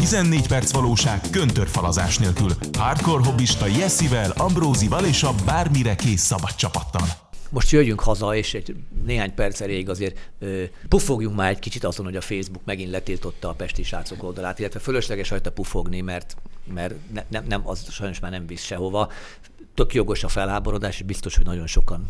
14 perc valóság köntörfalazás nélkül. Hardcore hobbista Jessivel, Ambrózival és a bármire kész szabad csapattal. Most jöjjünk haza, és egy néhány perc elég azért ö, pufogjunk már egy kicsit azon, hogy a Facebook megint letiltotta a Pesti srácok oldalát, illetve fölösleges hajta pufogni, mert, mert ne, nem, nem, az sajnos már nem visz sehova tök jogos a felháborodás, és biztos, hogy nagyon sokan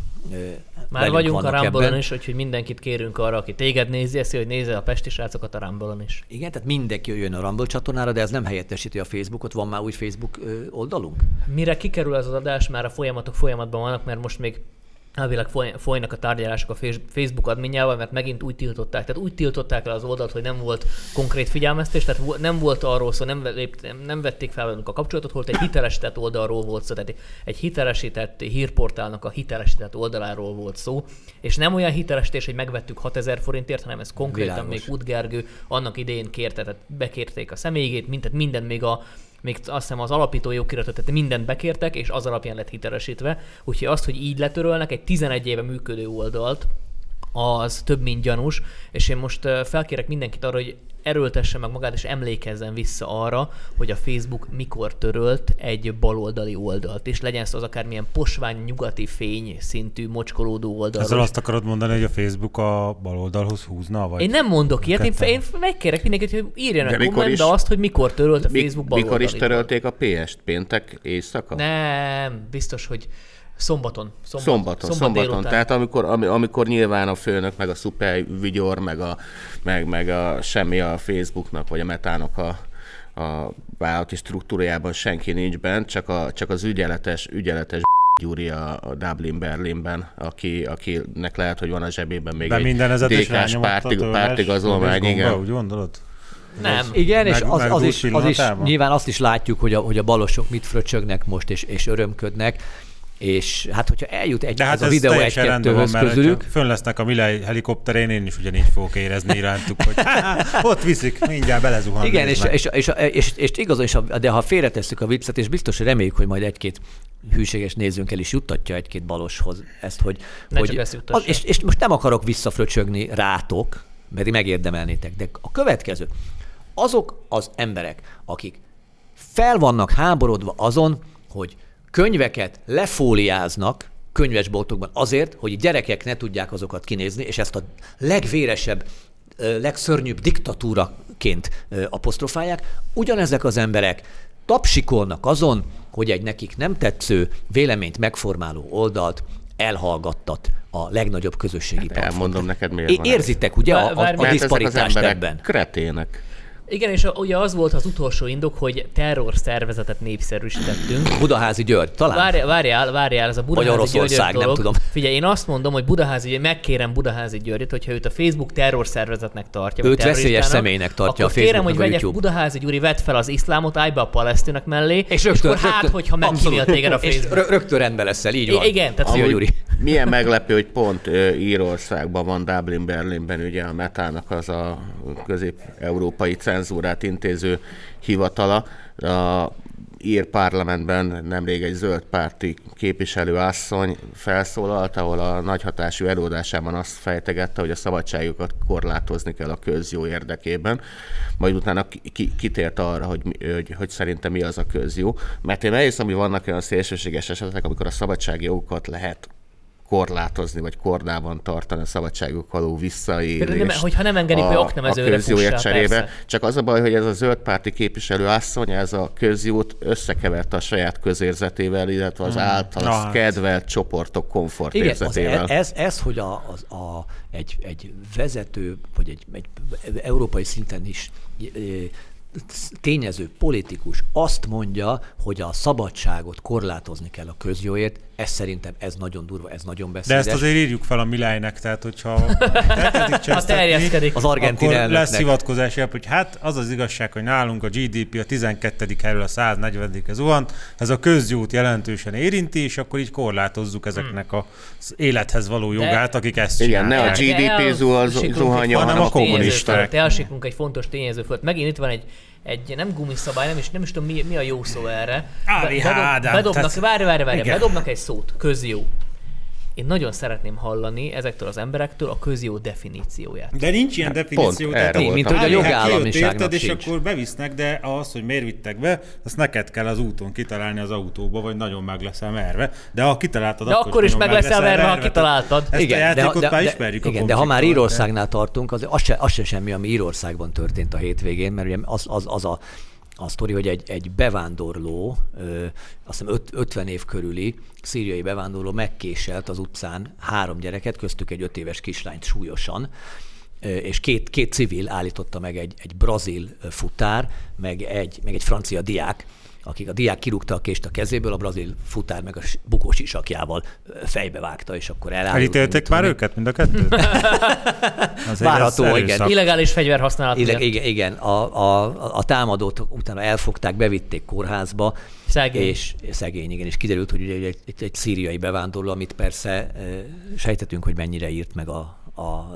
Már vagyunk a Rumble-on is, úgyhogy mindenkit kérünk arra, aki téged nézi, ezt, hogy nézze a pesti srácokat a rumble is. Igen, tehát mindenki jön a Rumble csatornára, de ez nem helyettesíti a Facebookot. Van már új Facebook oldalunk? Mire kikerül az adás, már a folyamatok folyamatban vannak, mert most még elvileg folynak a tárgyalások a Facebook adminjával, mert megint úgy tiltották. Tehát úgy tiltották el az oldalt, hogy nem volt konkrét figyelmeztés, tehát nem volt arról szó, nem, nem vették fel velünk a kapcsolatot, hogy egy hitelesített oldalról volt szó, tehát egy hitelesített hírportálnak a hitelesített oldaláról volt szó, és nem olyan hitelesítés, hogy megvettük 6000 forintért, hanem ez konkrétan Világos. még Utgergő annak idején kérte, tehát bekérték a személyét, mint, minden még a még azt hiszem az alapító jogkiratot, tehát mindent bekértek, és az alapján lett hitelesítve. Úgyhogy azt, hogy így letörölnek egy 11 éve működő oldalt, az több, mint gyanús, és én most felkérek mindenkit arra, hogy erőltesse meg magát, és emlékezzen vissza arra, hogy a Facebook mikor törölt egy baloldali oldalt, és legyen ez az akármilyen posvány nyugati fény szintű mocskolódó oldal. Ezzel azt akarod mondani, hogy a Facebook a baloldalhoz húzna? Vagy én nem mondok ilyet, én, én megkérek mindenkit, hogy írjanak kommentbe azt, hogy mikor törölt a Facebook baloldali Mikor is törölték a PS-t? Péntek éjszaka? Nem, biztos, hogy Szombaton. Szombat, szombaton, szombaton. szombaton. Tehát amikor, amikor nyilván a főnök, meg a szuper vigyor, meg a, meg, meg a semmi a Facebooknak, vagy a metának a, a vállalati struktúrájában senki nincs bent, csak, a, csak az ügyeletes, ügyeletes Gyuri a, a Dublin Berlinben, aki, akinek lehet, hogy van a zsebében még De egy DK-s pártigazolmány, igen. Úgy gondolod? Nem. Igen, és az, az, is, az is, nyilván azt is látjuk, hogy a, hogy a balosok mit fröcsögnek most, és, és örömködnek és hát, hogyha eljut egy, De hát ez a videó egy-kettőhöz közülük. Fönn lesznek a Milej helikopterén, én is ugyanígy fogok érezni irántuk, hogy ott viszik, mindjárt belezuhan. Igen, és, és, és, és, és, és igaz, és a, de ha félretesszük a viccet, és biztos, hogy reméljük, hogy majd egy-két hűséges nézőnkkel is juttatja egy-két baloshoz ezt, hogy... Ne hogy ezt az, és, és most nem akarok visszafröcsögni rátok, mert megérdemelnétek, de a következő. Azok az emberek, akik fel vannak háborodva azon, hogy könyveket lefóliáznak könyvesboltokban azért, hogy gyerekek ne tudják azokat kinézni, és ezt a legvéresebb, legszörnyűbb diktatúraként apostrofálják. Ugyanezek az emberek tapsikolnak azon, hogy egy nekik nem tetsző véleményt megformáló oldalt elhallgattat a legnagyobb közösségi hát Elmondom neked miért van Érzitek ugye a, a, a diszparitást ebben? kretének. Igen, és ugye az volt az utolsó indok, hogy terror szervezetet népszerűsítettünk. Budaházi György, talán? Várjál, várjál, várjál ez a Budaházi György dolog. nem tudom. Figyelj, én azt mondom, hogy Budaházi, megkérem Budaházi Györgyet, hogyha őt a Facebook terror szervezetnek tartja. Őt veszélyes személynek tartja akkor a Facebook kérem, hogy vegye Budaházi Gyuri, vedd fel az iszlámot, állj be a palesztinek mellé, és, rögtön, és akkor hát, hogyha megkímél téged a Facebook. És rögtön rendben leszel, így van. Igen, tehát Szia, Gyuri. Milyen meglepő, hogy pont Írországban van Dublin, Berlinben ugye a Metának az a közép-európai cenzúrát intéző hivatala. A ír parlamentben nemrég egy zöld párti képviselő asszony felszólalt, ahol a nagyhatású előadásában azt fejtegette, hogy a szabadságokat korlátozni kell a közjó érdekében, majd utána kitért arra, hogy, hogy, hogy szerintem mi az a közjó. Mert én elhiszem, hogy vannak olyan szélsőséges esetek, amikor a szabadságjogokat lehet korlátozni, vagy kordában tartani a szabadságuk való visszaélést. Nem, hogyha nem engedik, hogy oknemezőre fussá, cserébe. Persze. Csak az a baj, hogy ez a zöld párti képviselő asszony, ez a közjót összekeverte a saját közérzetével, illetve az hmm. által hát. kedvelt csoportok komfortérzetével. Igen, ez, ez, hogy a, az, a, egy, egy vezető, vagy egy, egy európai szinten is tényező, politikus azt mondja, hogy a szabadságot korlátozni kell a közjóért, ez szerintem ez nagyon durva, ez nagyon beszédes. De ezt azért írjuk fel a Milájnek, tehát hogyha a terjeszkedik. az argentin akkor elnöknek. lesz hivatkozás, hogy hát az az igazság, hogy nálunk a GDP a 12. helyről a 140. ez van, ez a közjót jelentősen érinti, és akkor így korlátozzuk ezeknek az élethez való jogát, akik ezt Igen, ne a GDP zuhanya, hanem a kommunisták. Te egy fontos tényező föld. Megint itt van egy egy nem gumiszabály, nem is, nem is tudom mi, mi a jó szó erre. Ári Bedob, bedobnak, várj, várj, várj, bedobnak egy szót, közjó. Én nagyon szeretném hallani ezektől az emberektől a közjó definícióját. De nincs ilyen definíció. pont tehát erre Mint- hogy a Hát jogállamiságnak érted, és akkor bevisznek, de az, hogy miért vittek be, azt neked kell az úton kitalálni az autóba, vagy nagyon meg leszel merve. De ha kitaláltad, De akkor is meg leszel verve, ha kitaláltad. Ezt a játékot már ismerjük a igen, de ha már Írországnál tartunk, az, az, se, az se semmi, ami Írországban történt a hétvégén, mert ugye az, az, az a, a sztori, hogy egy, egy bevándorló, ö, azt hiszem öt- 50 év körüli szíriai bevándorló megkéselt az utcán három gyereket, köztük egy öt éves kislányt súlyosan, és két, két civil állította meg egy, egy brazil futár, meg egy, meg egy francia diák, akik a diák kirúgta a kést a kezéből, a brazil futár meg a bukós isakjával fejbe vágta, és akkor elárult. Elítélték már őket, mind a kettőt? Várható, ez igen. Illegális fegyverhasználat Igen, miatt. igen, igen. A, a, a támadót utána elfogták, bevitték kórházba. Szegény. És szegény, igen, és kiderült, hogy ugye egy, egy, egy szíriai bevándorló, amit persze sejtetünk, hogy mennyire írt meg a, a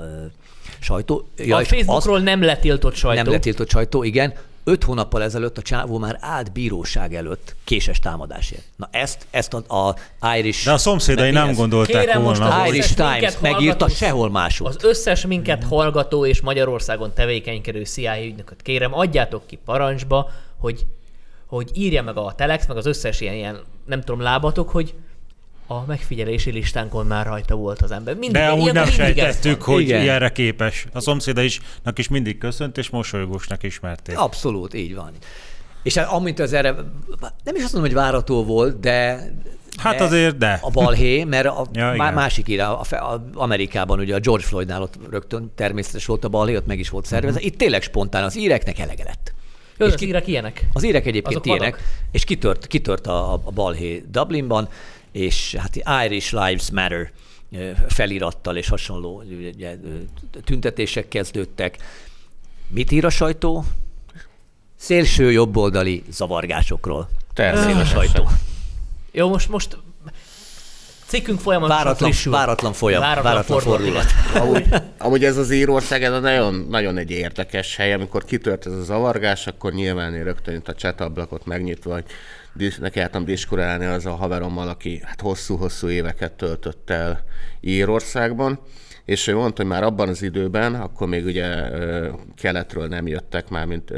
sajtó. a és Facebookról nem letiltott sajtó. nem letiltott sajtó, igen. Öt hónappal ezelőtt a csávó már állt bíróság előtt késes támadásért. Na ezt, ezt a, a Irish... De a szomszédai nem ez? gondolták Kérem most volna. az hogy- Irish Times megírta sehol máshol. Az összes minket hallgató és Magyarországon tevékenykedő CIA ügynököt kérem, adjátok ki parancsba, hogy, hogy írja meg a Telex, meg az összes ilyen, ilyen nem tudom, lábatok, hogy a megfigyelési listánkon már rajta volt az ember. Mindig, De amúgy nem sejtettük, hogy Igen. ilyenre képes. A szomszédaisnak is mindig köszönt, és mosolygósnak ismerték. Abszolút, így van. És hát amint az erre, nem is azt mondom, hogy várató volt, de Hát de azért de. A balhé, mert a Ja, igen. másik írá, a, a, Amerikában ugye a George Floydnál ott rögtön természetes volt a balhé, ott meg is volt szervezve. Mhm. Itt tényleg spontán az íreknek elege lett. Jó, És az ki- írek ilyenek. Az írek egyébként Azok ilyenek, vannak. és kitört, kitört a, a balhé Dublinban, és hát Irish Lives Matter felirattal és hasonló ugye, tüntetések kezdődtek. Mit ír a sajtó? Szélső jobboldali zavargásokról. Szél a Természetesen. sajtó. Jó, most, most cikkünk folyamatosan Váratlan, frissül. váratlan folyam, váratlan, váratlan fordulat. Amúgy, amúgy ez az Írország, ez a nagyon, nagyon egy érdekes hely, amikor kitört ez a zavargás, akkor nyilván én rögtön itt a chat ablakot megnyitva, hogy nekiálltam diskurálni az a haverommal, aki hát hosszú-hosszú éveket töltött el Írországban, és ő mondta, hogy már abban az időben, akkor még ugye keletről nem jöttek, már mint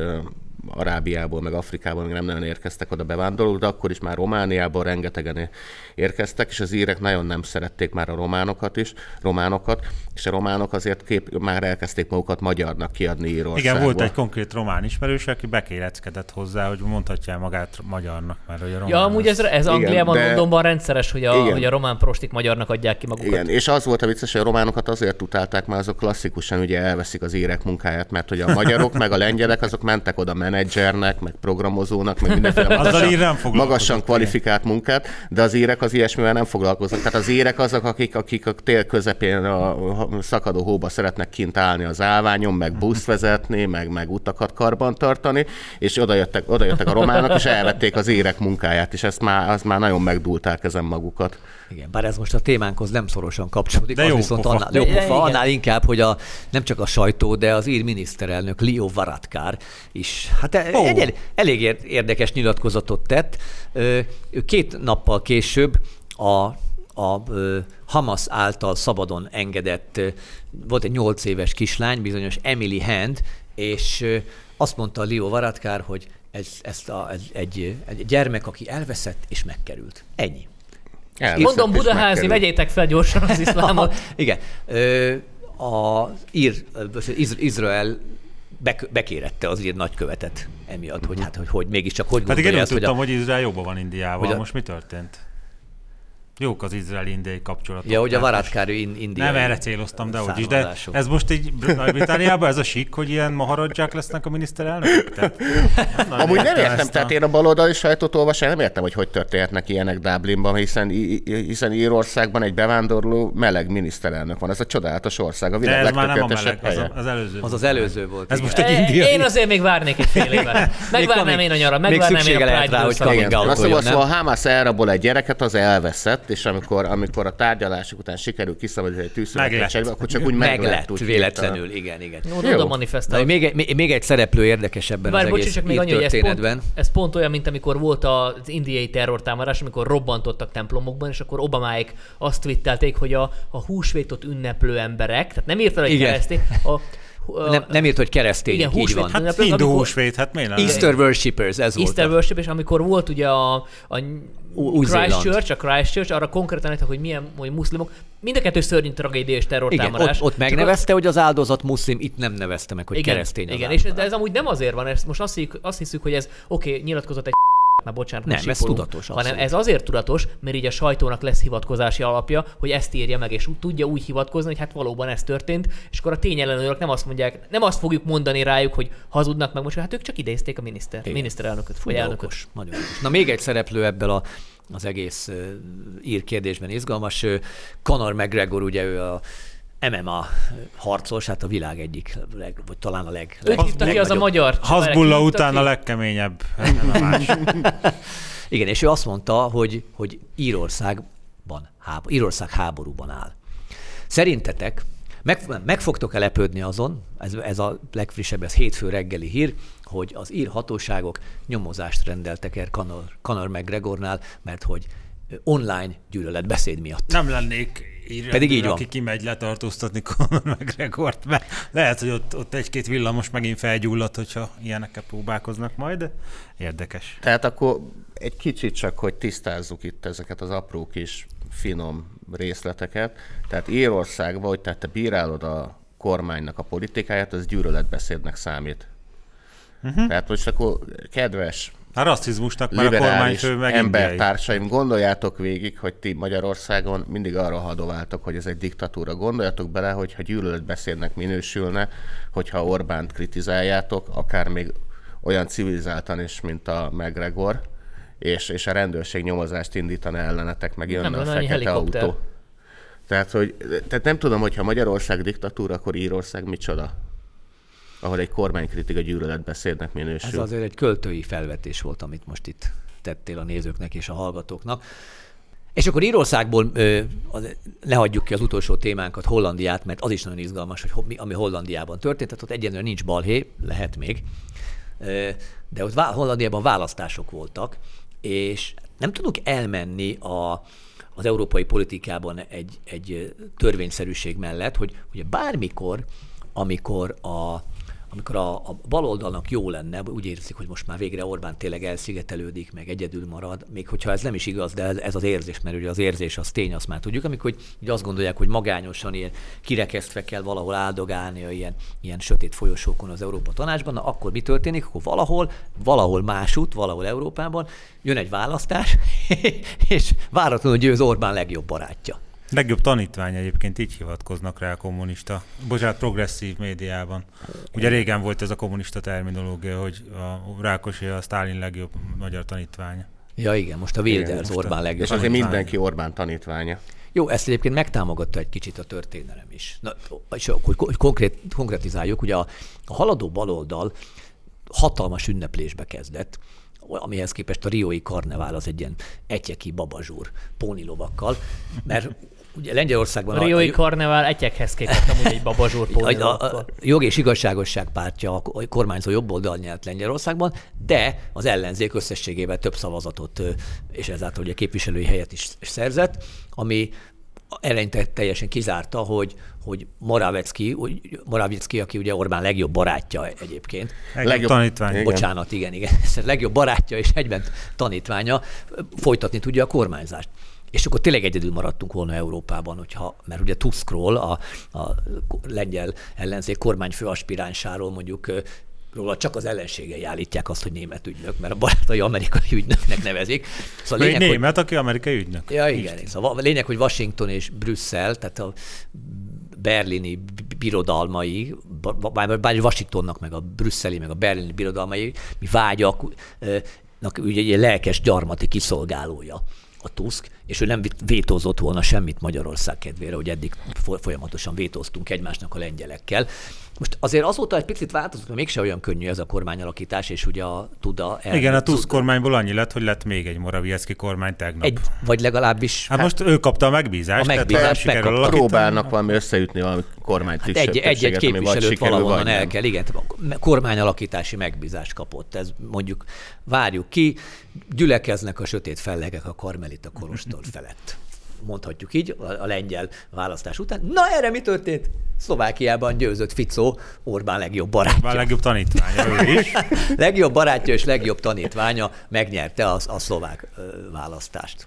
Arábiából, meg Afrikából még nem nagyon érkeztek oda bevándorlók, de akkor is már Romániából rengetegen érkeztek, és az írek nagyon nem szerették már a románokat is, románokat, és a románok azért kép, már elkezdték magukat magyarnak kiadni Írországból. Igen, volt egy konkrét román ismerős, aki bekéreckedett hozzá, hogy mondhatja el magát magyarnak, mert hogy a román Ja, amúgy ez, ez Angliában, de- Londonban rendszeres, hogy a, Igen. hogy a román prostik magyarnak adják ki magukat. Igen, és az volt a vicces, hogy a románokat azért utálták, mert azok klasszikusan ugye elveszik az írek munkáját, mert hogy a magyarok meg a lengyelek azok mentek oda menedzsernek, meg programozónak, meg mindenféle magasan, magasan kvalifikált munkát, de az írek az ilyesmivel nem foglalkoznak. Tehát az írek azok, akik, akik a tél közepén a szakadó hóba szeretnek kint állni az állványon, meg buszt vezetni, meg, meg utakat karban tartani, és oda jöttek, oda jöttek a románok, és elvették az írek munkáját, és ezt már, az már nagyon megdúlták ezen magukat. Igen, bár ez most a témánkhoz nem szorosan kapcsolódik, De jó viszont pofa. annál, jó pofa, igen. annál inkább, hogy a, nem csak a sajtó, de az ír miniszterelnök Leo Varadkar is hát oh. egy el- elég ér- érdekes nyilatkozatot tett. Két nappal később a, a Hamas által szabadon engedett, volt egy nyolc éves kislány, bizonyos Emily Hand, és azt mondta Leo Varadkar, hogy ez, ezt a, ez egy, egy gyermek, aki elveszett és megkerült. Ennyi. Elveszett Mondom, Budaházi, vegyétek fel gyorsan az iszlámot. Igen. Ö, a ír, Iz, Izrael bek, bekérette az ír nagykövetet emiatt, hogy hát, hogy, hogy mégiscsak hogy Pedig én hogy tudtam, a, hogy Izrael jobban van Indiával. hogy a- Most mi történt? Jók az izraeli-indiai kapcsolatok. ja, hogy a Tehát Varadkár in, India. Nem erre céloztam, de hogy is. De ez most így Nagy-Britániában ez a sík, hogy ilyen maharadzsák lesznek a miniszterelnök? Tehát, Amúgy nem értem, a- tehát én a baloldali sajtót olvasni, nem értem, hogy hogy történhetnek ilyenek Dublinban, hiszen, hiszen Írországban egy bevándorló meleg miniszterelnök van. Ez a csodálatos ország, a De világ ez már nem a meleg, az, helye. a- az előző. Az az volt. előző volt. Ez most egy indiai. Én azért még várnék egy fél évet. Megvárnám én a nyarat, még megvárnám én a szüksége lehet Pride rá, hogy időszakot. coming Igen, out azt mondom, olyan, szóval nem? ha Hamas elrabol egy gyereket, az elveszett, lett, és amikor, amikor a tárgyalások után sikerül kiszabadítani egy tűzszövetkezetségbe, akkor csak úgy meg, meg lett. úgy véletlenül, hirtelen. igen, igen. Oda, oda manifestál. Na, még, egy, még- még egy szereplő érdekes ebben Bár az bocs, egész csak még annyi, hogy ez pont, ez pont olyan, mint amikor volt az indiai terrortámadás, amikor robbantottak templomokban, és akkor Obamáik azt twittelték, hogy a, a húsvétot ünneplő emberek, tehát nem írta, hogy Igen. keresztény, a, a, Nem, nem írt, hogy keresztények, Igen, így húsvét- van. hát Hát Amikor- hindu húsvét, hát miért nem? Easter worshippers, ez volt. Easter a- worship, és amikor volt ugye a, a. Christchurch, a Christchurch, arra konkrétan írtak, hogy milyen hogy muszlimok, mind a kettő szörnyű tragédia és Igen, terrortámadás. ott, ott Csak a- megnevezte, hogy az áldozat muszlim, itt nem nevezte meg, hogy igen, keresztény az Igen, és de ez amúgy nem azért van, ezt most azt hiszük, azt hiszük hogy ez oké, okay, nyilatkozott egy már bocsánat, Nem, ez tudatos, Hanem abszolút. ez azért tudatos, mert így a sajtónak lesz hivatkozási alapja, hogy ezt írja meg, és úgy tudja úgy hivatkozni, hogy hát valóban ez történt, és akkor a tényellenőrök nem azt mondják, nem azt fogjuk mondani rájuk, hogy hazudnak meg most, hát ők csak idézték a miniszter, Igen. miniszterelnököt, vagy elnököt. okos, nagyon okos. Na még egy szereplő ebből a, az egész ír kérdésben izgalmas. Conor McGregor, ugye ő a MMA harcos, hát a világ egyik, leg, vagy talán a leg, Őt leg, hívta ki az a magyar Hasbulla után ki? a legkeményebb. Más. Igen, és ő azt mondta, hogy, hogy Írországban, háb, Írország háborúban áll. Szerintetek meg, meg fogtok-e lepődni azon, ez, ez a legfrissebb, ez hétfő reggeli hír, hogy az ír hatóságok nyomozást rendeltek el Conor, Conor McGregornál, mert hogy online gyűlöletbeszéd miatt. Nem lennék így Pedig így van. aki kimegy letartóztatni Conor McGregort, mert lehet, hogy ott, ott egy-két villamos megint felgyullad, hogyha ilyenekkel próbálkoznak majd, de érdekes. Tehát akkor egy kicsit csak, hogy tisztázzuk itt ezeket az apró kis finom részleteket. Tehát Írországban, hogy tehát te bírálod a kormánynak a politikáját, az gyűlöletbeszédnek számít. Uh-huh. Tehát most akkor kedves A rasszizmusnak már a kormányfő embertársaim, gondoljátok végig, hogy ti Magyarországon mindig arra hadováltok, hogy ez egy diktatúra. Gondoljatok bele, hogyha gyűlöletbeszédnek minősülne, hogyha Orbánt kritizáljátok, akár még olyan civilizáltan is, mint a McGregor, és, és a rendőrség nyomozást indítana ellenetek, meg jönne Nem a fekete helikopter. autó. Tehát, hogy, tehát nem tudom, hogyha Magyarország diktatúra, akkor Írország micsoda? Ahol egy kormánykritika gyűlöletbeszédnek minősül. Ez azért egy költői felvetés volt, amit most itt tettél a nézőknek és a hallgatóknak. És akkor Írországból ne hagyjuk ki az utolsó témánkat, Hollandiát, mert az is nagyon izgalmas, hogy ho- mi, ami Hollandiában történt. Tehát ott egyenlően nincs balhé, lehet még. De ott Hollandiában választások voltak, és nem tudunk elmenni a, az európai politikában egy, egy törvényszerűség mellett, hogy ugye bármikor, amikor a, amikor a, a baloldalnak jó lenne, úgy érzik, hogy most már végre Orbán tényleg elszigetelődik, meg egyedül marad, még hogyha ez nem is igaz, de ez, az érzés, mert ugye az érzés az tény, azt már tudjuk, amikor hogy, így azt gondolják, hogy magányosan ilyen kirekesztve kell valahol áldogálni a ilyen, ilyen sötét folyosókon az Európa Tanácsban, na akkor mi történik? Akkor valahol, valahol másút, valahol Európában jön egy választás, és váratlanul győz Orbán legjobb barátja. Legjobb tanítvány egyébként így hivatkoznak rá a kommunista, bocsánat, progresszív médiában. Ugye régen volt ez a kommunista terminológia, hogy a Rákosi a Sztálin legjobb magyar tanítványa. Ja igen, most a Igen, Wilders most a- Orbán legjobb. És azért mindenki Orbán tanítványa. Jó, ezt egyébként megtámogatta egy kicsit a történelem is. Na, és hogy hogy konkrét, konkretizáljuk, ugye a, a haladó baloldal hatalmas ünneplésbe kezdett, amihez képest a riói karnevál az egy ilyen egyeki babazsúr pónilovakkal, mert ugye Lengyelországban... A Riói Karnevál egyekhez képest amúgy egy babazsúr a, a, a jog és igazságosság pártja a kormányzó jobboldal nyert Lengyelországban, de az ellenzék összességében több szavazatot és ezáltal ugye képviselői helyet is szerzett, ami eleinte teljesen kizárta, hogy, hogy Moravecki, hogy Moravecki, aki ugye Orbán legjobb barátja egyébként, Legjobb, Legjobb- tanítvány. Igen. bocsánat, igen, igen, ez a legjobb barátja és egyben tanítványa folytatni tudja a kormányzást. És akkor tényleg egyedül maradtunk volna Európában, hogyha, mert ugye Tuskról, a, a lengyel ellenzék kormányfő aspiránsáról mondjuk róla csak az ellenségei állítják azt, hogy német ügynök, mert a barátai amerikai ügynöknek nevezik. Szóval lényeg, hogy, német, aki amerikai ügynök. Ja, igen. Szóval a lényeg, hogy Washington és Brüsszel, tehát a berlini bi- birodalmai, bár Washingtonnak, meg a brüsszeli, meg a berlini birodalmai, mi vágyak, ugye egy lelkes gyarmati kiszolgálója a Tusk, és ő nem vétózott volna semmit Magyarország kedvére, hogy eddig fo- folyamatosan vétóztunk egymásnak a lengyelekkel. Most azért azóta egy picit változott, mert mégse olyan könnyű ez a kormányalakítás, és ugye a Tuda... El, Igen, a Tusk kormánybból annyi lett, hogy lett még egy Morawiecki kormány tegnap. Egy, vagy legalábbis... Hát, hát most ő kapta a megbízást. A megbízást tehát Próbálnak valami összeütni valami kormányt hát egy, egy, egy képviselőt valahonnan el kell, igen, kormányalakítási megbízást kapott. Ez mondjuk várjuk ki, gyülekeznek a sötét fellegek a karmelita kolostor felett mondhatjuk így, a lengyel választás után. Na erre mi történt? Szlovákiában győzött Ficó, Orbán legjobb barátja. Orbán legjobb tanítványa ő is. legjobb barátja és legjobb tanítványa megnyerte a, a szlovák választást.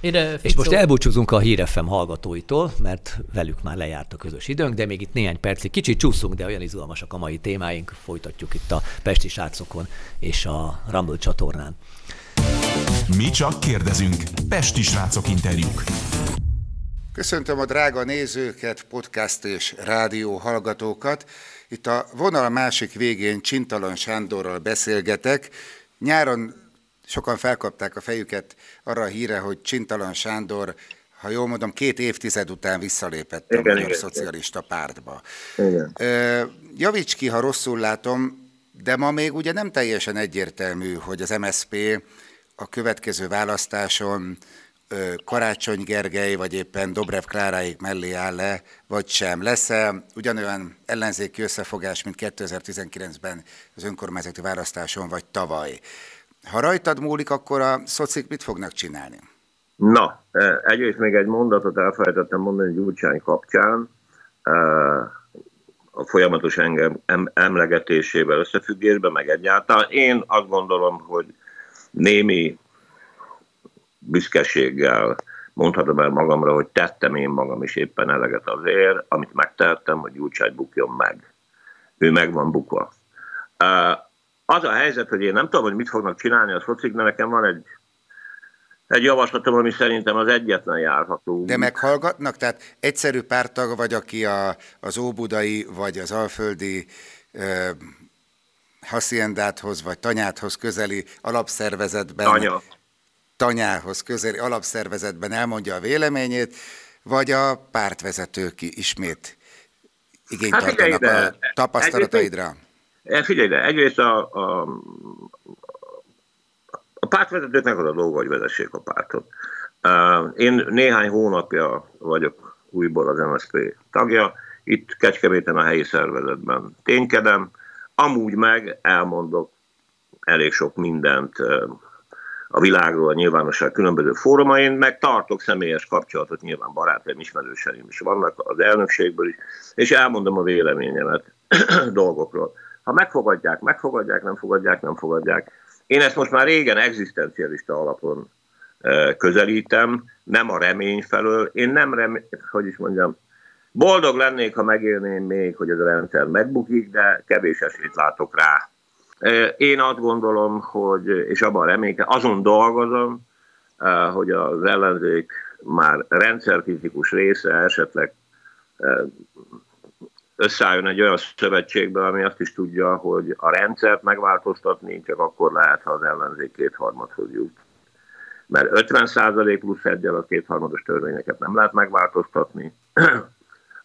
Ide, és most elbúcsúzunk a Hírefem hallgatóitól, mert velük már lejárt a közös időnk, de még itt néhány percig kicsit csúszunk, de olyan izgalmasak a mai témáink, folytatjuk itt a Pesti srácokon és a Rumble csatornán. Mi csak kérdezünk. Pesti srácok interjúk. Köszöntöm a drága nézőket, podcast és rádió hallgatókat. Itt a vonal másik végén Csintalan Sándorral beszélgetek. Nyáron sokan felkapták a fejüket arra a híre, hogy Csintalan Sándor, ha jól mondom, két évtized után visszalépett igen, a Magyar igen, Szocialista igen. Pártba. Igen. Javíts ki, ha rosszul látom, de ma még ugye nem teljesen egyértelmű, hogy az MSP a következő választáson Karácsony Gergely, vagy éppen Dobrev Kláráik mellé áll-e, vagy sem. Lesz-e ugyanolyan ellenzéki összefogás, mint 2019-ben az önkormányzati választáson, vagy tavaly? Ha rajtad múlik, akkor a szocik mit fognak csinálni? Na, egyrészt még egy mondatot elfelejtettem mondani Gyurcsány kapcsán, a folyamatos engem emlegetésével összefüggésben, meg egyáltalán. Én azt gondolom, hogy némi büszkeséggel mondhatom el magamra, hogy tettem én magam is éppen eleget azért, amit megtehettem, hogy Gyurcsány bukjon meg. Ő meg van bukva. Az a helyzet, hogy én nem tudom, hogy mit fognak csinálni a szocik, de nekem van egy egy javaslatom, ami szerintem az egyetlen járható. De meghallgatnak? Tehát egyszerű pártag vagy, aki a, az óbudai vagy az alföldi Haciendáthoz vagy tanyáthoz közeli alapszervezetben, Tanya. tanyához közeli alapszervezetben elmondja a véleményét, vagy a pártvezetők ismét igényt hát tartanak ide. a tapasztalataidra? Egyrészt, figyelj ide, egyrészt a, a, a pártvezetőknek az a dolga, hogy vezessék a pártot. Én néhány hónapja vagyok újból az MSZP tagja, itt Kecskeméten a helyi szervezetben ténykedem, Amúgy meg elmondok elég sok mindent a világról, a nyilvánosság különböző fórumain, meg tartok személyes kapcsolatot, nyilván barátaim, ismerőseim is vannak az elnökségből is, és elmondom a véleményemet dolgokról. Ha megfogadják, megfogadják, nem fogadják, nem fogadják. Én ezt most már régen egzisztencialista alapon közelítem, nem a remény felől. Én nem remény, hogy is mondjam, Boldog lennék, ha megélném még, hogy ez a rendszer megbukik, de kevés esélyt látok rá. Én azt gondolom, hogy, és abban reménykedem, azon dolgozom, hogy az ellenzék már rendszerfizikus része esetleg összeálljon egy olyan szövetségbe, ami azt is tudja, hogy a rendszert megváltoztatni csak akkor lehet, ha az ellenzék kétharmadhoz jut. Mert 50% plusz egyel a kétharmados törvényeket nem lehet megváltoztatni,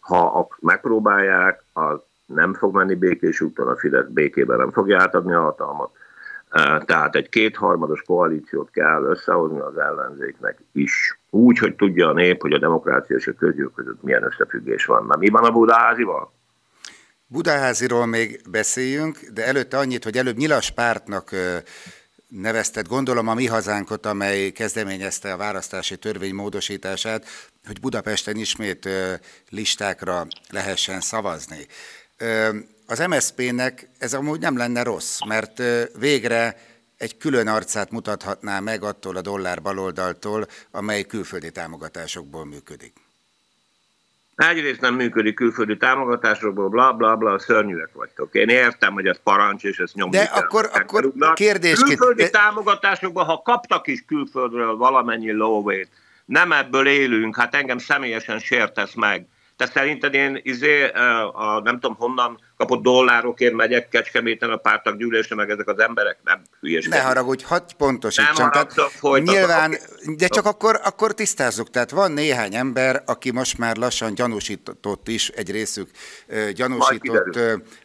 ha megpróbálják, az nem fog menni békés úton, a Fidesz békében nem fogja átadni a hatalmat. Tehát egy kétharmados koalíciót kell összehozni az ellenzéknek is. Úgy, hogy tudja a nép, hogy a demokrácia és a közgyűlök között milyen összefüggés van. Na mi van a Budaházival? Budaháziról még beszéljünk, de előtte annyit, hogy előbb nyilas pártnak nevezted, gondolom a mi hazánkot, amely kezdeményezte a választási törvény módosítását, hogy Budapesten ismét listákra lehessen szavazni. Az MSZP-nek ez amúgy nem lenne rossz, mert végre egy külön arcát mutathatná meg attól a dollár baloldaltól, amely külföldi támogatásokból működik. Egyrészt nem működik külföldi támogatásokból, bla bla bla, szörnyűek vagytok. Én értem, hogy ez parancs, és ezt nyomni De kell, akkor, akkor kérdés... Külföldi támogatásokból, ha kaptak is külföldről valamennyi lóvét, nem ebből élünk, hát engem személyesen sértesz meg. Te szerinted én izé, a, nem tudom honnan kapott dollárokért megyek Kecskeméten a pártaggyűlésre, meg ezek az emberek nem hülyeskednek. Ne haragudj, hadd pontosítsam. Tehát nyilván, de csak akkor, akkor tisztázzuk. Tehát van néhány ember, aki most már lassan gyanúsított is, egy részük gyanúsított,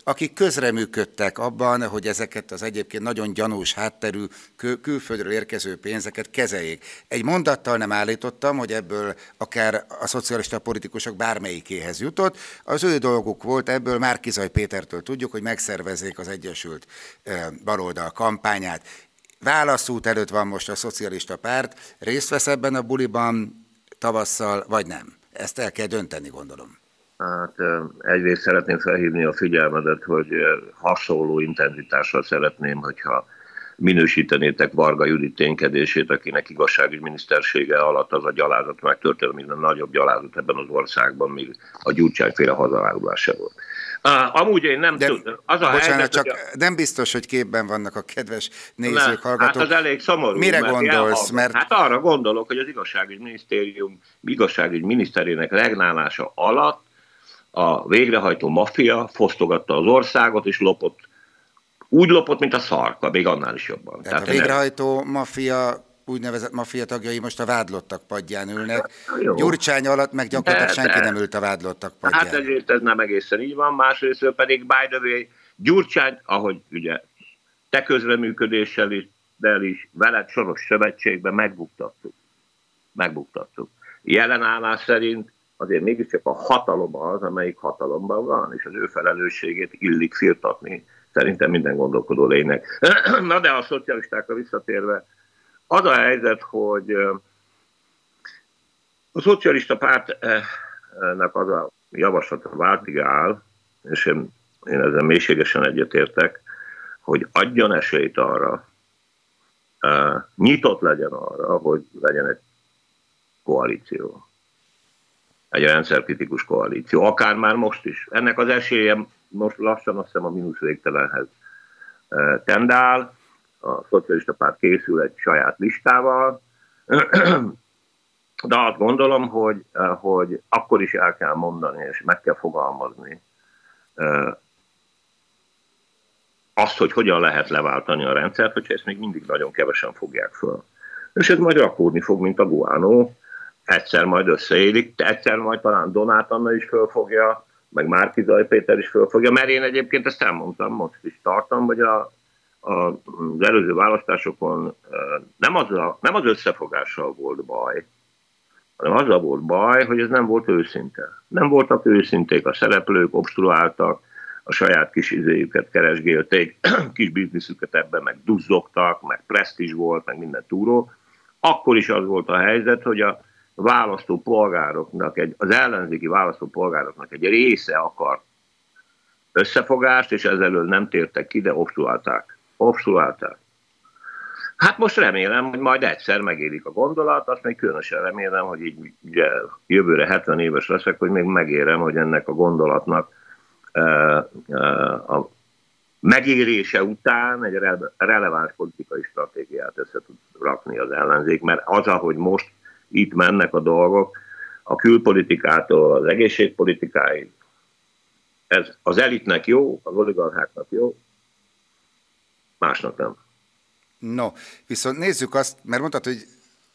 akik közreműködtek abban, hogy ezeket az egyébként nagyon gyanús hátterű kül- külföldről érkező pénzeket kezeljék. Egy mondattal nem állítottam, hogy ebből akár a szocialista politikusok bármelyikéhez jutott. Az ő dolguk volt, ebből már Kizaj Pétertől tudjuk, hogy megszervezzék az Egyesült Baloldal kampányát. Válaszút előtt van most a szocialista párt, részt vesz ebben a buliban tavasszal, vagy nem? Ezt el kell dönteni, gondolom. Hát egyrészt szeretném felhívni a figyelmedet, hogy hasonló intenzitással szeretném, hogyha minősítenétek Varga Judit ténykedését, akinek igazságügyminisztersége alatt az a gyalázat megtörtént, minden nagyobb gyalázat ebben az országban, még a gyurcsányféle hazavárulás se volt. Uh, amúgy én nem tudom. Az a bocsánat, helyzet, csak a... nem biztos, hogy képben vannak a kedves nézők, nem, hallgatók. Hát az elég szomorú. Mire mert gondolsz? Mert... Hát arra gondolok, hogy az igazságügyminisztérium igazságügyminiszterének regnálása alatt a végrehajtó maffia fosztogatta az országot, és lopott úgy lopott, mint a szarka, még annál is jobban. Tehát, Tehát a végrehajtó maffia úgynevezett maffia tagjai most a vádlottak padján ülnek. Hát, Gyurcsány alatt meg gyakorlatilag de, senki de. nem ült a vádlottak padján. Hát egyrészt ez nem egészen így van, másrészt pedig by the way, Gyurcsány, ahogy ugye te közreműködéssel is, de is veled soros szövetségben megbuktattuk. Megbuktattuk. Jelen állás szerint azért mégiscsak a hatalom az, amelyik hatalomban van, és az ő felelősségét illik firtatni szerintem minden gondolkodó lénynek. Na de a szocialistákra visszatérve, az a helyzet, hogy a szocialista pártnak az a javaslata váltig áll, és én, én ezzel mélységesen egyetértek, hogy adjon esélyt arra, nyitott legyen arra, hogy legyen egy koalíció. Egy rendszerkritikus koalíció, akár már most is. Ennek az esélye most lassan azt hiszem a mínusz végtelenhez tendál, a szocialista párt készül egy saját listával, de azt gondolom, hogy, hogy akkor is el kell mondani, és meg kell fogalmazni azt, hogy hogyan lehet leváltani a rendszert, hogyha ezt még mindig nagyon kevesen fogják föl. És ez majd rakódni fog, mint a guánó, egyszer majd összeélik, egyszer majd talán Donát Anna is fölfogja, meg Márki Zaj Péter is fölfogja, mert én egyébként ezt elmondtam, most is tartom, hogy a, az előző választásokon nem az, a, nem az összefogással volt baj, hanem azzal volt baj, hogy ez nem volt őszinte. Nem voltak őszinték a szereplők, obstruáltak, a saját kis izéjüket keresgélték, kis bizniszüket ebben meg duzzogtak, meg presztis volt, meg minden túró. Akkor is az volt a helyzet, hogy a választó polgároknak, egy, az ellenzéki választó polgároknak egy része akar összefogást, és ezzel nem tértek ki, de obstruálták. Obstruálták. Hát most remélem, hogy majd egyszer megérik a gondolat, azt még különösen remélem, hogy így ugye, jövőre 70 éves leszek, hogy még megérem, hogy ennek a gondolatnak e, e, a megérése után egy releváns politikai stratégiát össze tud rakni az ellenzék, mert az, ahogy most itt mennek a dolgok, a külpolitikától az egészségpolitikáig. Ez az elitnek jó, az oligarcháknak jó, másnak nem. No, viszont nézzük azt, mert mondtad, hogy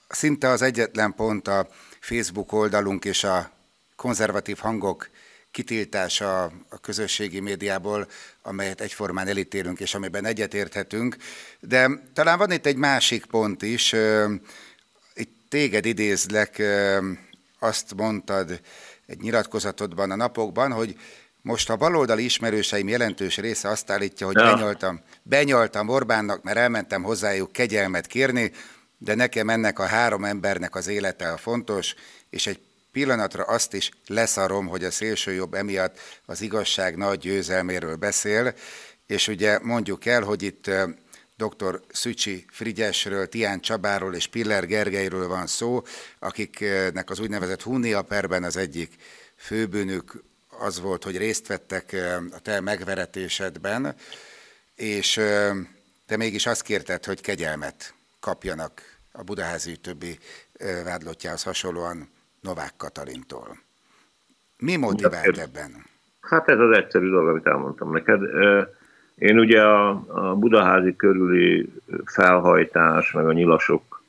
szinte az egyetlen pont a Facebook oldalunk és a konzervatív hangok kitiltása a közösségi médiából, amelyet egyformán elítélünk és amiben egyetérthetünk. De talán van itt egy másik pont is, téged idézlek, azt mondtad egy nyilatkozatodban a napokban, hogy most a baloldali ismerőseim jelentős része azt állítja, hogy ja. benyoltam, benyoltam Orbánnak, mert elmentem hozzájuk kegyelmet kérni, de nekem ennek a három embernek az élete a fontos, és egy pillanatra azt is leszarom, hogy a szélsőjobb emiatt az igazság nagy győzelméről beszél, és ugye mondjuk el, hogy itt dr. Szücsi Frigyesről, Tián Csabáról és Piller Gergelyről van szó, akiknek az úgynevezett Hunia perben az egyik főbűnük az volt, hogy részt vettek a te megveretésedben, és te mégis azt kérted, hogy kegyelmet kapjanak a Budaházi többi vádlottjához hasonlóan Novák Katalintól. Mi motivált ebben? Hát ez az egyszerű dolog, amit elmondtam neked. Én ugye a, a budaházi körüli felhajtás, meg a nyilasok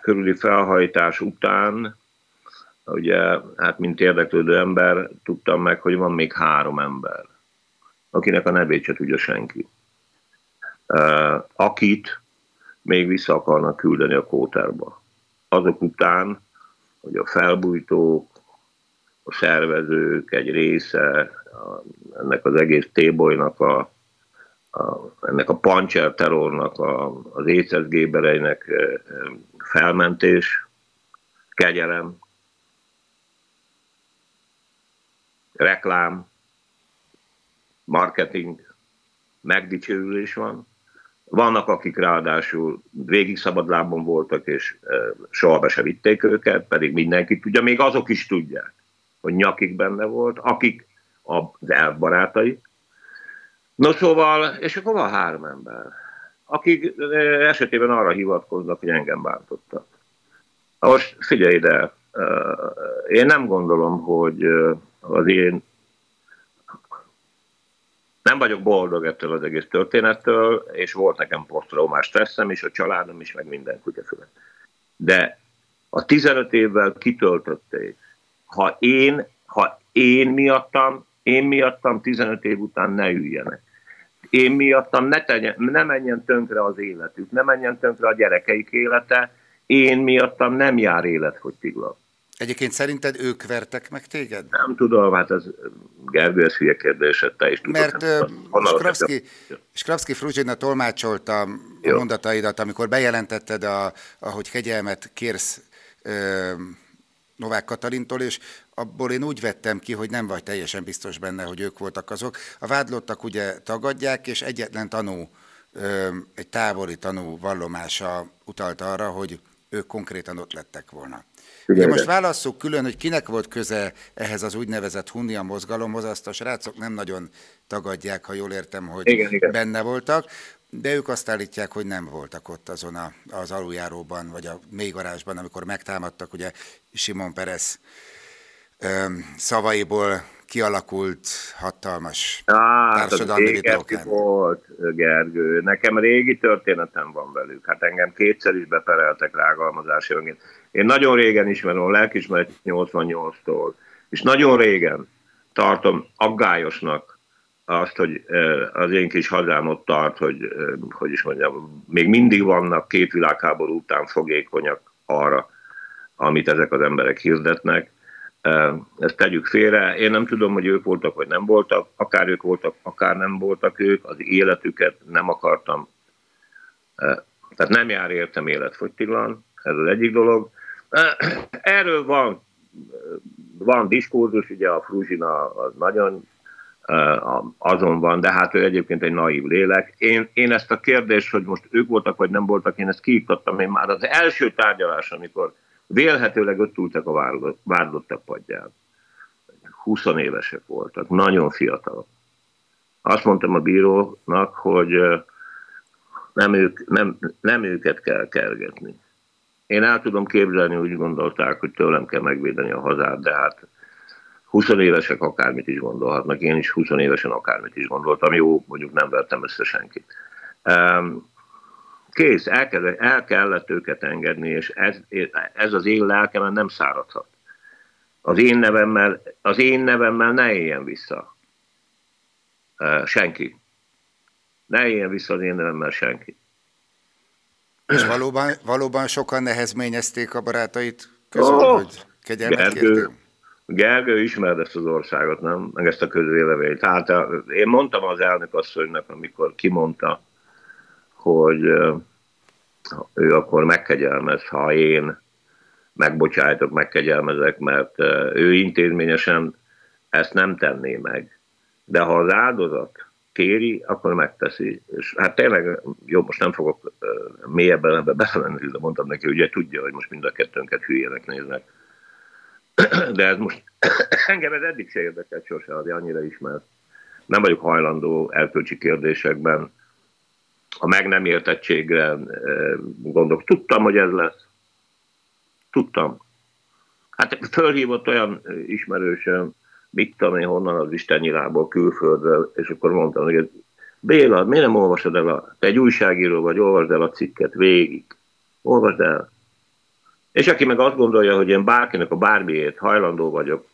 körüli felhajtás után, ugye, hát mint érdeklődő ember, tudtam meg, hogy van még három ember, akinek a nevét se tudja senki. Akit még vissza akarnak küldeni a kóterba. Azok után, hogy a felbújtók, a szervezők egy része, a, ennek az egész tébolynak, a, a, ennek a pancser terrornak, a, az éces gébereinek felmentés, kegyelem, reklám, marketing, megdicsőülés van. Vannak, akik ráadásul végig szabadlábon voltak, és soha se vitték őket, pedig mindenki tudja, még azok is tudják hogy nyakik benne volt, akik az elbarátai. No szóval, és akkor van három ember, akik esetében arra hivatkoznak, hogy engem bántottak. Most figyelj ide, én nem gondolom, hogy az én nem vagyok boldog ettől az egész történettől, és volt nekem posztraumás stresszem is, a családom is, meg minden kutyafület. De a 15 évvel kitöltötték ha én, ha én miattam, én miattam 15 év után ne üljenek. Én miattam ne, tegyen, ne menjen tönkre az életük, ne menjen tönkre a gyerekeik élete, én miattam nem jár életfogytiglan. Egyébként szerinted ők vertek meg téged? Nem tudom, hát ez Gergő, ez hülye kérdés, te is tudod. Mert Skrapszki, Skrapszki Fruzsina tolmácsolta a mondataidat, amikor bejelentetted, a, ahogy kegyelmet kérsz ö, Novák Katalintól, és abból én úgy vettem ki, hogy nem vagy teljesen biztos benne, hogy ők voltak azok. A vádlottak ugye tagadják, és egyetlen tanú, egy távoli tanú vallomása utalt arra, hogy ők konkrétan ott lettek volna. Ugye most válasszuk külön, hogy kinek volt köze ehhez az úgynevezett Hunnia mozgalomhoz, azt a srácok nem nagyon tagadják, ha jól értem, hogy igen, igen. benne voltak. De ők azt állítják, hogy nem voltak ott azon a, az aluljáróban, vagy a mélygarázsban, amikor megtámadtak, ugye Simon Perez szavaiból kialakult hatalmas Á, társadalmi vitorkán. volt, Gergő. Nekem régi történetem van velük. Hát engem kétszer is bepereltek rágalmazási önként. Én nagyon régen ismerem a lelkismeret 88-tól, és nagyon régen tartom aggályosnak azt, hogy az én kis hazám ott tart, hogy, hogy is mondjam, még mindig vannak két világháború után fogékonyak arra, amit ezek az emberek hirdetnek. Ezt tegyük félre. Én nem tudom, hogy ők voltak, vagy nem voltak. Akár ők voltak, akár nem voltak ők. Az életüket nem akartam. Tehát nem jár értem életfogytiglan. Ez az egyik dolog. Erről van, van diskurzus, ugye a Fruzsina az nagyon azon van, de hát ő egyébként egy naív lélek. Én, én ezt a kérdést, hogy most ők voltak vagy nem voltak, én ezt kiiktattam én már az első tárgyalás, amikor vélhetőleg ott ültek a vádlottak padján. 20 évesek voltak, nagyon fiatalok. Azt mondtam a bírónak, hogy nem, ők, nem, nem őket kell kergetni. Én el tudom képzelni, úgy gondolták, hogy tőlem kell megvédeni a hazát, de hát 20 évesek akármit is gondolhatnak, én is 20 évesen akármit is gondoltam, jó, mondjuk nem vertem össze senkit. Kész, el, kell, el kellett őket engedni, és ez, ez az én lelkemen nem száradhat. Az én nevemmel, az én nevemmel ne éljen vissza. Senki. Ne éljen vissza az én nevemmel senki. És valóban, valóban sokan nehezményezték a barátait közül, oh, hogy kegyelmet kérték? Gergő ismered ezt az országot, nem? Meg ezt a közvéleményt. Hát én mondtam az elnök asszonynak, amikor kimondta, hogy ő akkor megkegyelmez, ha én megbocsájtok, megkegyelmezek, mert ő intézményesen ezt nem tenné meg. De ha az áldozat kéri, akkor megteszi. És hát tényleg, jó, most nem fogok mélyebben ebbe beszélni, de mondtam neki, ugye tudja, hogy most mind a kettőnket hülyének néznek de ez most engem ez eddig se érdekelt sose, annyira ismert. Nem vagyok hajlandó elkölcsi kérdésekben a meg nem értettségre gondolok. Tudtam, hogy ez lesz. Tudtam. Hát fölhívott olyan ismerősöm, mit tudom én honnan az Isten nyilából külföldről, és akkor mondtam, hogy Béla, miért nem olvasod el, a, te egy újságíró vagy, olvasd el a cikket végig. Olvasd el. És aki meg azt gondolja, hogy én bárkinek a bármiért hajlandó vagyok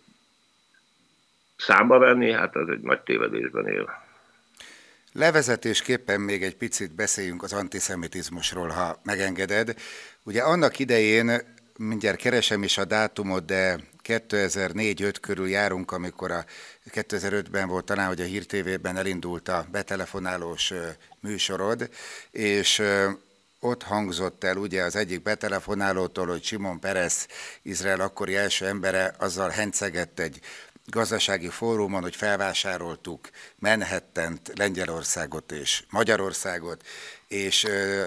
számba venni, hát az egy nagy tévedésben él. Levezetésképpen még egy picit beszéljünk az antiszemitizmusról, ha megengeded. Ugye annak idején, mindjárt keresem is a dátumot, de 2004-5 körül járunk, amikor a 2005-ben volt talán, hogy a Hír TV-ben elindult a betelefonálós műsorod, és ott hangzott el ugye az egyik betelefonálótól, hogy Simon Peres, Izrael akkori első embere, azzal hencegett egy gazdasági fórumon, hogy felvásároltuk Manhattan-t, Lengyelországot és Magyarországot, és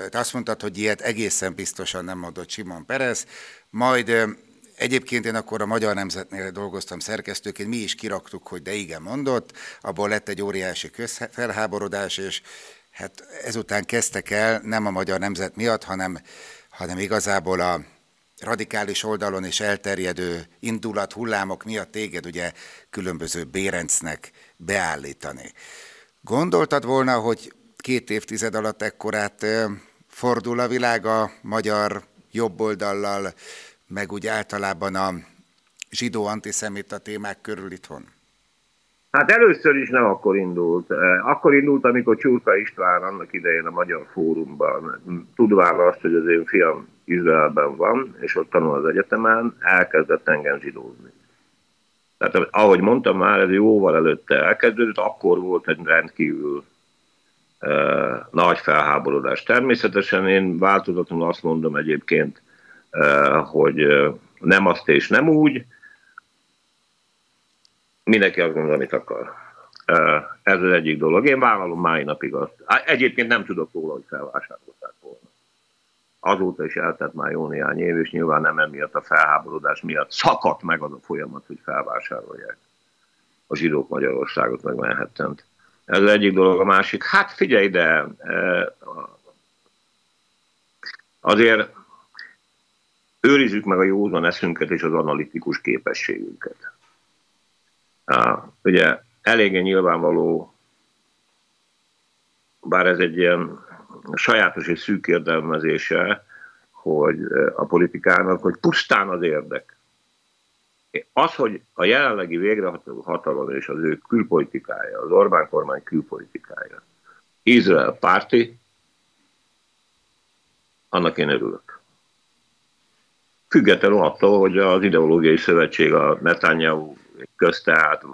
te azt mondtad, hogy ilyet egészen biztosan nem mondott Simon Perez, majd Egyébként én akkor a Magyar Nemzetnél dolgoztam szerkesztőként, mi is kiraktuk, hogy de igen mondott, abból lett egy óriási közfelháborodás, és hát ezután kezdtek el, nem a Magyar Nemzet miatt, hanem, hanem igazából a radikális oldalon is elterjedő indulat hullámok miatt téged ugye különböző bérencnek beállítani. Gondoltad volna, hogy két évtized alatt ekkorát fordul a világ a magyar jobboldallal, meg úgy általában a zsidó antiszemita témák körül itthon? Hát először is nem akkor indult. Akkor indult, amikor Csurka István annak idején a Magyar Fórumban, tudván azt, hogy az én fiam Izraelben van, és ott tanul az egyetemen, elkezdett engem zsidózni. Tehát ahogy mondtam már, ez jóval előtte elkezdődött, akkor volt egy rendkívül uh, nagy felháborodás. Természetesen én változatlanul azt mondom egyébként, uh, hogy uh, nem azt és nem úgy, mindenki azt gondol, amit akar. Ez az egyik dolog. Én vállalom mai napig azt. Egyébként nem tudok róla, hogy felvásárolták volna. Azóta is eltett már jó néhány év, és nyilván nem emiatt a felháborodás miatt szakadt meg az a folyamat, hogy felvásárolják a zsidók Magyarországot, meg Manhattan-t. Ez az egyik dolog. A másik, hát figyelj, de azért őrizzük meg a józan eszünket és az analitikus képességünket. Ugye eléggé nyilvánvaló, bár ez egy ilyen sajátos és szűk érdelmezése, hogy a politikának, hogy pusztán az érdek. Az, hogy a jelenlegi végrehajtó hatalom és az ő külpolitikája, az Orbán kormány külpolitikája, Izrael párti, annak én örülök. Függetlenül attól, hogy az ideológiai szövetség, a Netanyahu közt, tehát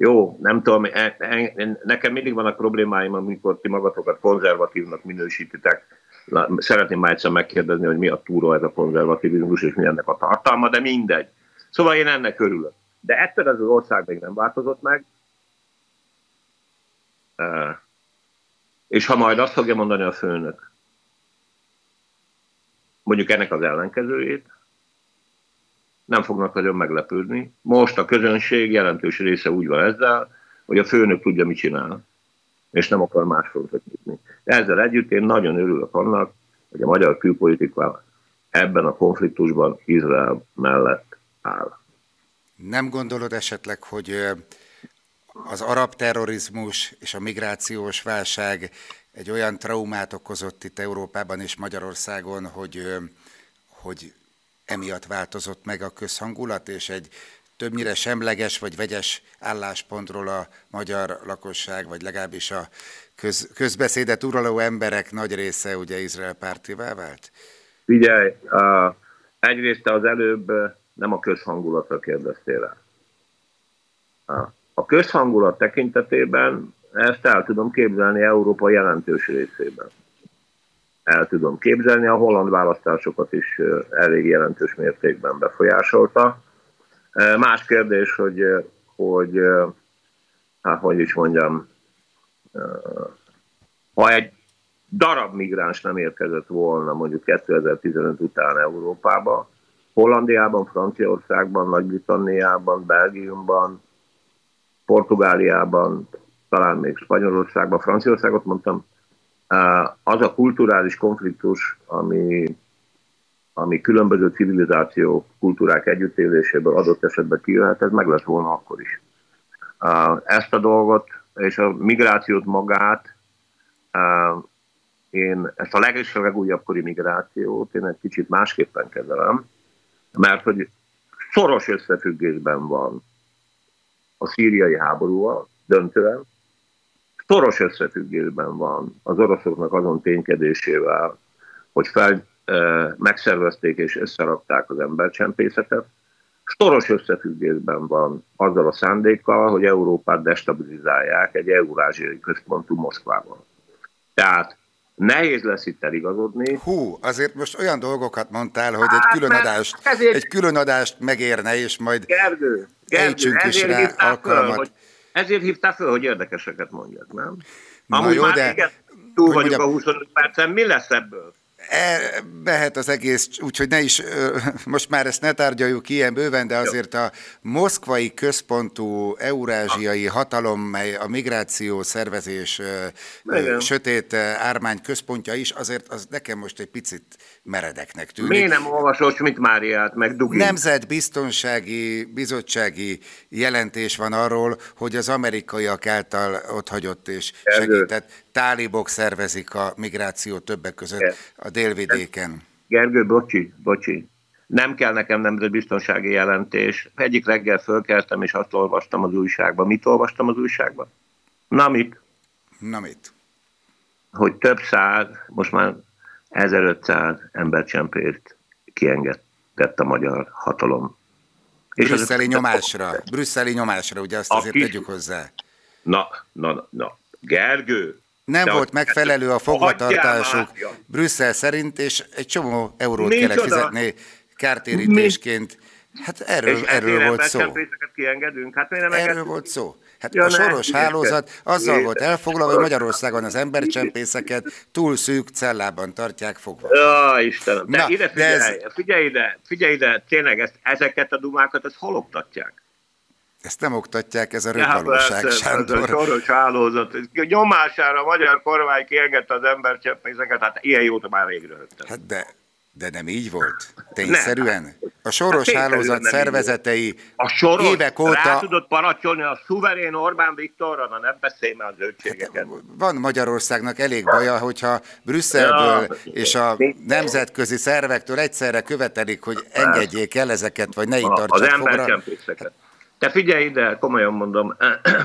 jó, nem tudom, e, e, nekem mindig vannak problémáim, amikor ti magatokat konzervatívnak minősítitek. Szeretném már egyszer megkérdezni, hogy mi a túró ez a konzervativizmus, és mi ennek a tartalma, de mindegy. Szóval én ennek örülök. De ettől az ország még nem változott meg. E, és ha majd azt fogja mondani a főnök, mondjuk ennek az ellenkezőjét, nem fognak nagyon meglepődni. Most a közönség jelentős része úgy van ezzel, hogy a főnök tudja, mit csinál, és nem akar más frontot nyitni. Ezzel együtt én nagyon örülök annak, hogy a magyar külpolitika ebben a konfliktusban Izrael mellett áll. Nem gondolod esetleg, hogy az arab terrorizmus és a migrációs válság egy olyan traumát okozott itt Európában és Magyarországon, hogy, hogy emiatt változott meg a közhangulat, és egy többnyire semleges vagy vegyes álláspontról a magyar lakosság, vagy legalábbis a köz, közbeszédet uraló emberek nagy része ugye Izrael pártivá vált? Figyelj, uh, egyrészt az előbb nem a közhangulatra kérdeztél el. A közhangulat tekintetében ezt el tudom képzelni Európa jelentős részében el tudom képzelni. A holland választásokat is elég jelentős mértékben befolyásolta. Más kérdés, hogy, hogy hát hogy is mondjam, ha egy darab migráns nem érkezett volna mondjuk 2015 után Európába, Hollandiában, Franciaországban, Nagy-Britanniában, Belgiumban, Portugáliában, talán még Spanyolországban, Franciaországot mondtam, az a kulturális konfliktus, ami, ami különböző civilizációk, kultúrák együttéléséből adott esetben kijöhet, ez meg lett volna akkor is. Ezt a dolgot és a migrációt magát, én ezt a leges legújabbkori migrációt én egy kicsit másképpen kezelem, mert hogy szoros összefüggésben van a szíriai háborúval, döntően, szoros összefüggésben van az oroszoknak azon ténykedésével, hogy fel, e, megszervezték és összerakták az embercsempészetet, szoros összefüggésben van azzal a szándékkal, hogy Európát destabilizálják egy eurázsiai központú Moszkvában. Tehát Nehéz lesz itt eligazodni. Hú, azért most olyan dolgokat mondtál, hogy hát, egy külön adást, ezért... egy külön adást megérne, és majd Gergő, Gergő is rá alkalmat. Föl, hogy, ezért hívtál föl, hogy érdekeseket mondjak, nem? Na Amúgy jó, már de... Igen, túl vagyunk mondjam, a 25 percen, mi lesz ebből? E, mehet az egész, úgyhogy ne is, most már ezt ne tárgyaljuk ilyen bőven, de azért a moszkvai központú eurázsiai hatalom, mely a migráció szervezés Igen. sötét ármány központja is, azért az nekem most egy picit meredeknek tűnik. Miért nem olvasol mint Máriát, meg Dugin? Nemzetbiztonsági bizottsági jelentés van arról, hogy az amerikaiak által otthagyott és segített tálibok szervezik a migráció többek között a délvidéken. Gergő, bocsi, bocsi. Nem kell nekem nemzetbiztonsági jelentés. Egyik reggel fölkeltem, és azt olvastam az újságban. Mit olvastam az újságban? Na mit? Na mit? Hogy több száz, most már 1500 embercsempért kiengedett a magyar hatalom. És brüsszeli nyomásra, brüsszeli nyomásra, ugye azt azért tegyük hozzá. Na, na, na, Gergő, nem De volt megfelelő a fogvatartásuk Brüsszel szerint, és egy csomó eurót Nincs kellett oda. fizetni kártérítésként. Hát erről, és erről volt szó. Kiengedünk? Hát nem erről volt szó. Hát ja, a soros ne, hálózat azzal ne, volt elfoglalva, hogy Magyarországon az embercsempészeket túl szűk cellában tartják fogva. Ja, Istenem, de Na, ide figyelj, de ez... figyelj ide, figyelj ide, tényleg ezt, ezeket a dumákat, ezt hol oktatják? Ezt nem oktatják, ez a rögvalóság, ja, Sándor. Ez a soros hálózat. Nyomására a magyar kormány kiengedte az embercseppészeket, hát ilyen jót már végre. Hát de, de nem így volt? Tényszerűen? Nem. A soros hát hálózat szervezetei a soros évek óta... rá tudott paracsolni a szuverén Orbán Viktorra, na nem beszélj már az zöldségeket. Hát, van Magyarországnak elég baja, hogyha Brüsszelből ja, és a nemzetközi szervektől egyszerre követelik, hogy engedjék el ezeket, vagy ne így tartsák Az embercsempészeket. Te figyelj ide, komolyan mondom,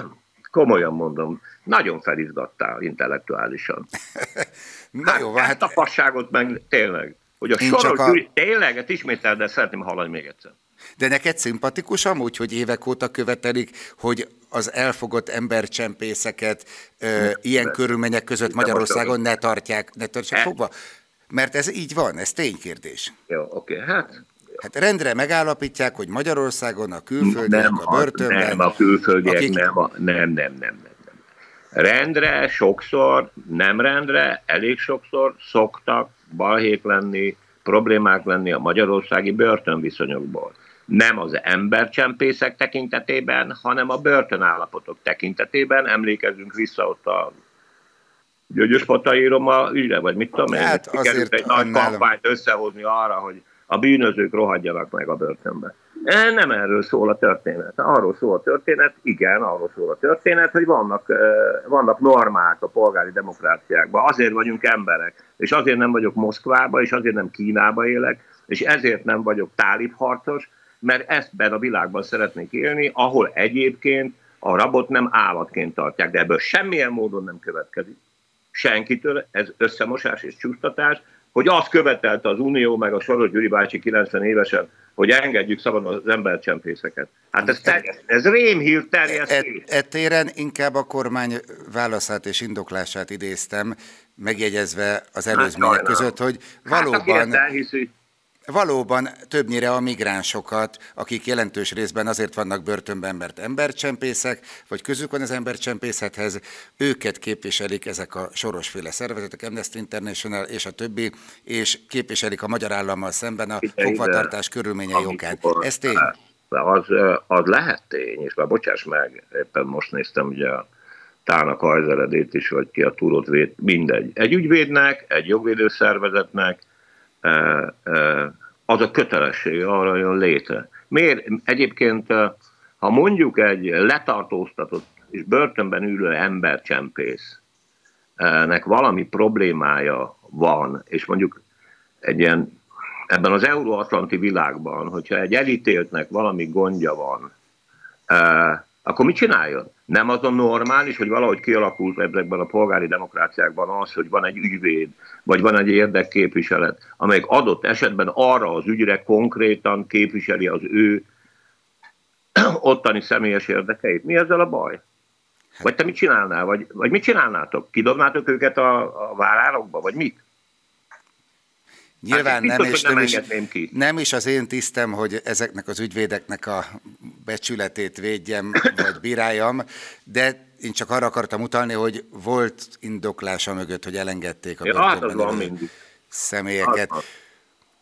komolyan mondom, nagyon felizgattál intellektuálisan. Na hát, jó, van, hát... a fasságot meg tényleg, hogy a soros a... tényleg, ezt ismétel, de szeretném hallani még egyszer. De neked szimpatikus amúgy, hogy évek óta követelik, hogy az elfogott embercsempészeket ö, ilyen körülmények között Magyarországon ne tartják, ne tartják e? fogva? Mert ez így van, ez ténykérdés. Jó, oké, okay. hát Hát rendre megállapítják, hogy Magyarországon a külföldiek nem, a börtönben... Nem, a külföldiek akik... nem, a, nem, nem, nem, nem, nem. Rendre, sokszor, nem rendre, elég sokszor szoktak balhék lenni, problémák lenni a magyarországi börtönviszonyokból. Nem az embercsempészek tekintetében, hanem a börtönállapotok tekintetében. Emlékezzünk vissza ott a Gyögyös Pataíroma ügyre, vagy mit tudom én, hát azért egy nagy kampányt összehozni arra, hogy a bűnözők rohadjanak meg a börtönbe. E, nem erről szól a történet. Arról szól a történet, igen, arról szól a történet, hogy vannak, e, vannak normák a polgári demokráciákban. Azért vagyunk emberek, és azért nem vagyok Moszkvába, és azért nem Kínába élek, és ezért nem vagyok tálib harcos, mert ezt a világban szeretnék élni, ahol egyébként a rabot nem állatként tartják, de ebből semmilyen módon nem következik senkitől, ez összemosás és csúsztatás, hogy azt követelte az Unió, meg a Soros Gyuri bácsi 90 évesen, hogy engedjük szabadon az embercsempészeket. Hát ez, ez rémhír terjesztés. E, e téren inkább a kormány válaszát és indoklását idéztem, megjegyezve az hát előzmények hát, között, hogy valóban... Hát, Valóban többnyire a migránsokat, akik jelentős részben azért vannak börtönben, mert embercsempészek, vagy közük van az embercsempészethez, őket képviselik ezek a sorosféle szervezetek, Amnesty International és a többi, és képviselik a magyar állammal szemben a fogvatartás körülményei jogán. Ez tény? Az, az lehet tény, és már bocsáss meg, éppen most néztem ugye a Tának hajzeredét is, vagy ki a túrót véd, mindegy. Egy ügyvédnek, egy jogvédőszervezetnek, az a kötelessége arra jön létre. Miért? Egyébként Ha mondjuk egy letartóztatott és börtönben ülő embercsempésznek valami problémája van, és mondjuk egy ilyen ebben az euróatlanti világban, hogyha egy elítéltnek valami gondja van, akkor mit csináljon? Nem az a normális, hogy valahogy kialakult ezekben a polgári demokráciákban az, hogy van egy ügyvéd, vagy van egy érdekképviselet, amelyik adott esetben arra az ügyre konkrétan képviseli az ő ottani személyes érdekeit. Mi ezzel a baj? Vagy te mit csinálnál? Vagy, vagy mit csinálnátok? Kidobnátok őket a, a várárokba? Vagy mit? Nyilván hát nem, és nem, nem, is, ki. nem is az én tisztem, hogy ezeknek az ügyvédeknek a becsületét védjem, vagy bíráljam, de én csak arra akartam utalni, hogy volt indoklása mögött, hogy elengedték a ja, hát személyeket. Hát,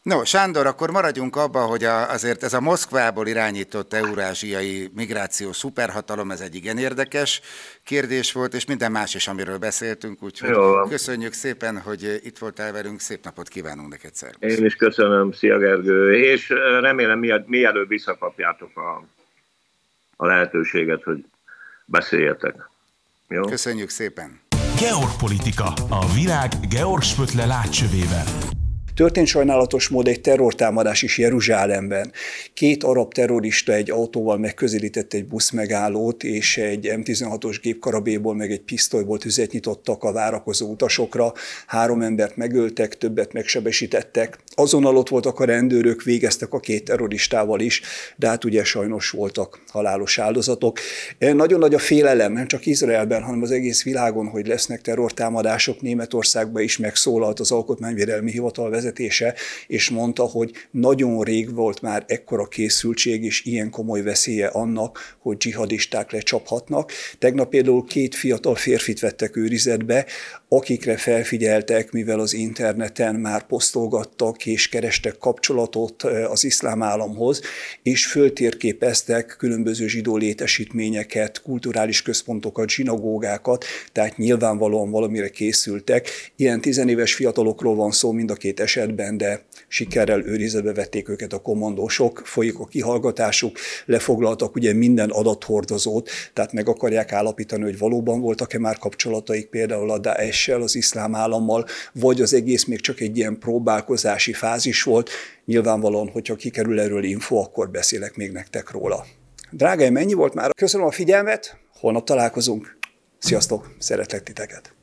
No, Sándor, akkor maradjunk abban, hogy a, azért ez a Moszkvából irányított eurázsiai migráció szuperhatalom, ez egy igen érdekes kérdés volt, és minden más is, amiről beszéltünk, úgyhogy Jó. köszönjük szépen, hogy itt voltál velünk, szép napot kívánunk neked, szervusz. Én is köszönöm, szia Gergő, és remélem mielőbb visszakapjátok a, a lehetőséget, hogy beszéljetek. Jó? Köszönjük szépen. Georgpolitika. A világ Georg Spötle látcsövével. Történt sajnálatos mód egy terrortámadás is Jeruzsálemben. Két arab terrorista egy autóval megközelített egy busz megállót, és egy M16-os gépkarabéból meg egy pisztolyból tüzet nyitottak a várakozó utasokra. Három embert megöltek, többet megsebesítettek. Azonnal ott voltak a rendőrök, végeztek a két terroristával is, de hát ugye sajnos voltak halálos áldozatok. Nagyon nagy a félelem, nem csak Izraelben, hanem az egész világon, hogy lesznek terrortámadások. Németországban is megszólalt az Alkotmányvédelmi Hivatal vezetése, és mondta, hogy nagyon rég volt már ekkora készültség és ilyen komoly veszélye annak, hogy dzsihadisták lecsaphatnak. Tegnap például két fiatal férfit vettek őrizetbe, akikre felfigyeltek, mivel az interneten már posztolgattak és kerestek kapcsolatot az iszlám államhoz, és föltérképeztek különböző zsidó létesítményeket, kulturális központokat, zsinagógákat, tehát nyilvánvalóan valamire készültek. Ilyen tizenéves fiatalokról van szó mind a két esetben, de sikerrel őrizetbe vették őket a kommandósok, folyik a kihallgatásuk, lefoglaltak ugye minden adathordozót, tehát meg akarják állapítani, hogy valóban voltak-e már kapcsolataik például a Daesh-sel, az iszlám állammal, vagy az egész még csak egy ilyen próbálkozási fázis volt. Nyilvánvalóan, hogyha kikerül erről info, akkor beszélek még nektek róla. Drágáim, ennyi volt már. Köszönöm a figyelmet, holnap találkozunk. Sziasztok, szeretlek titeket!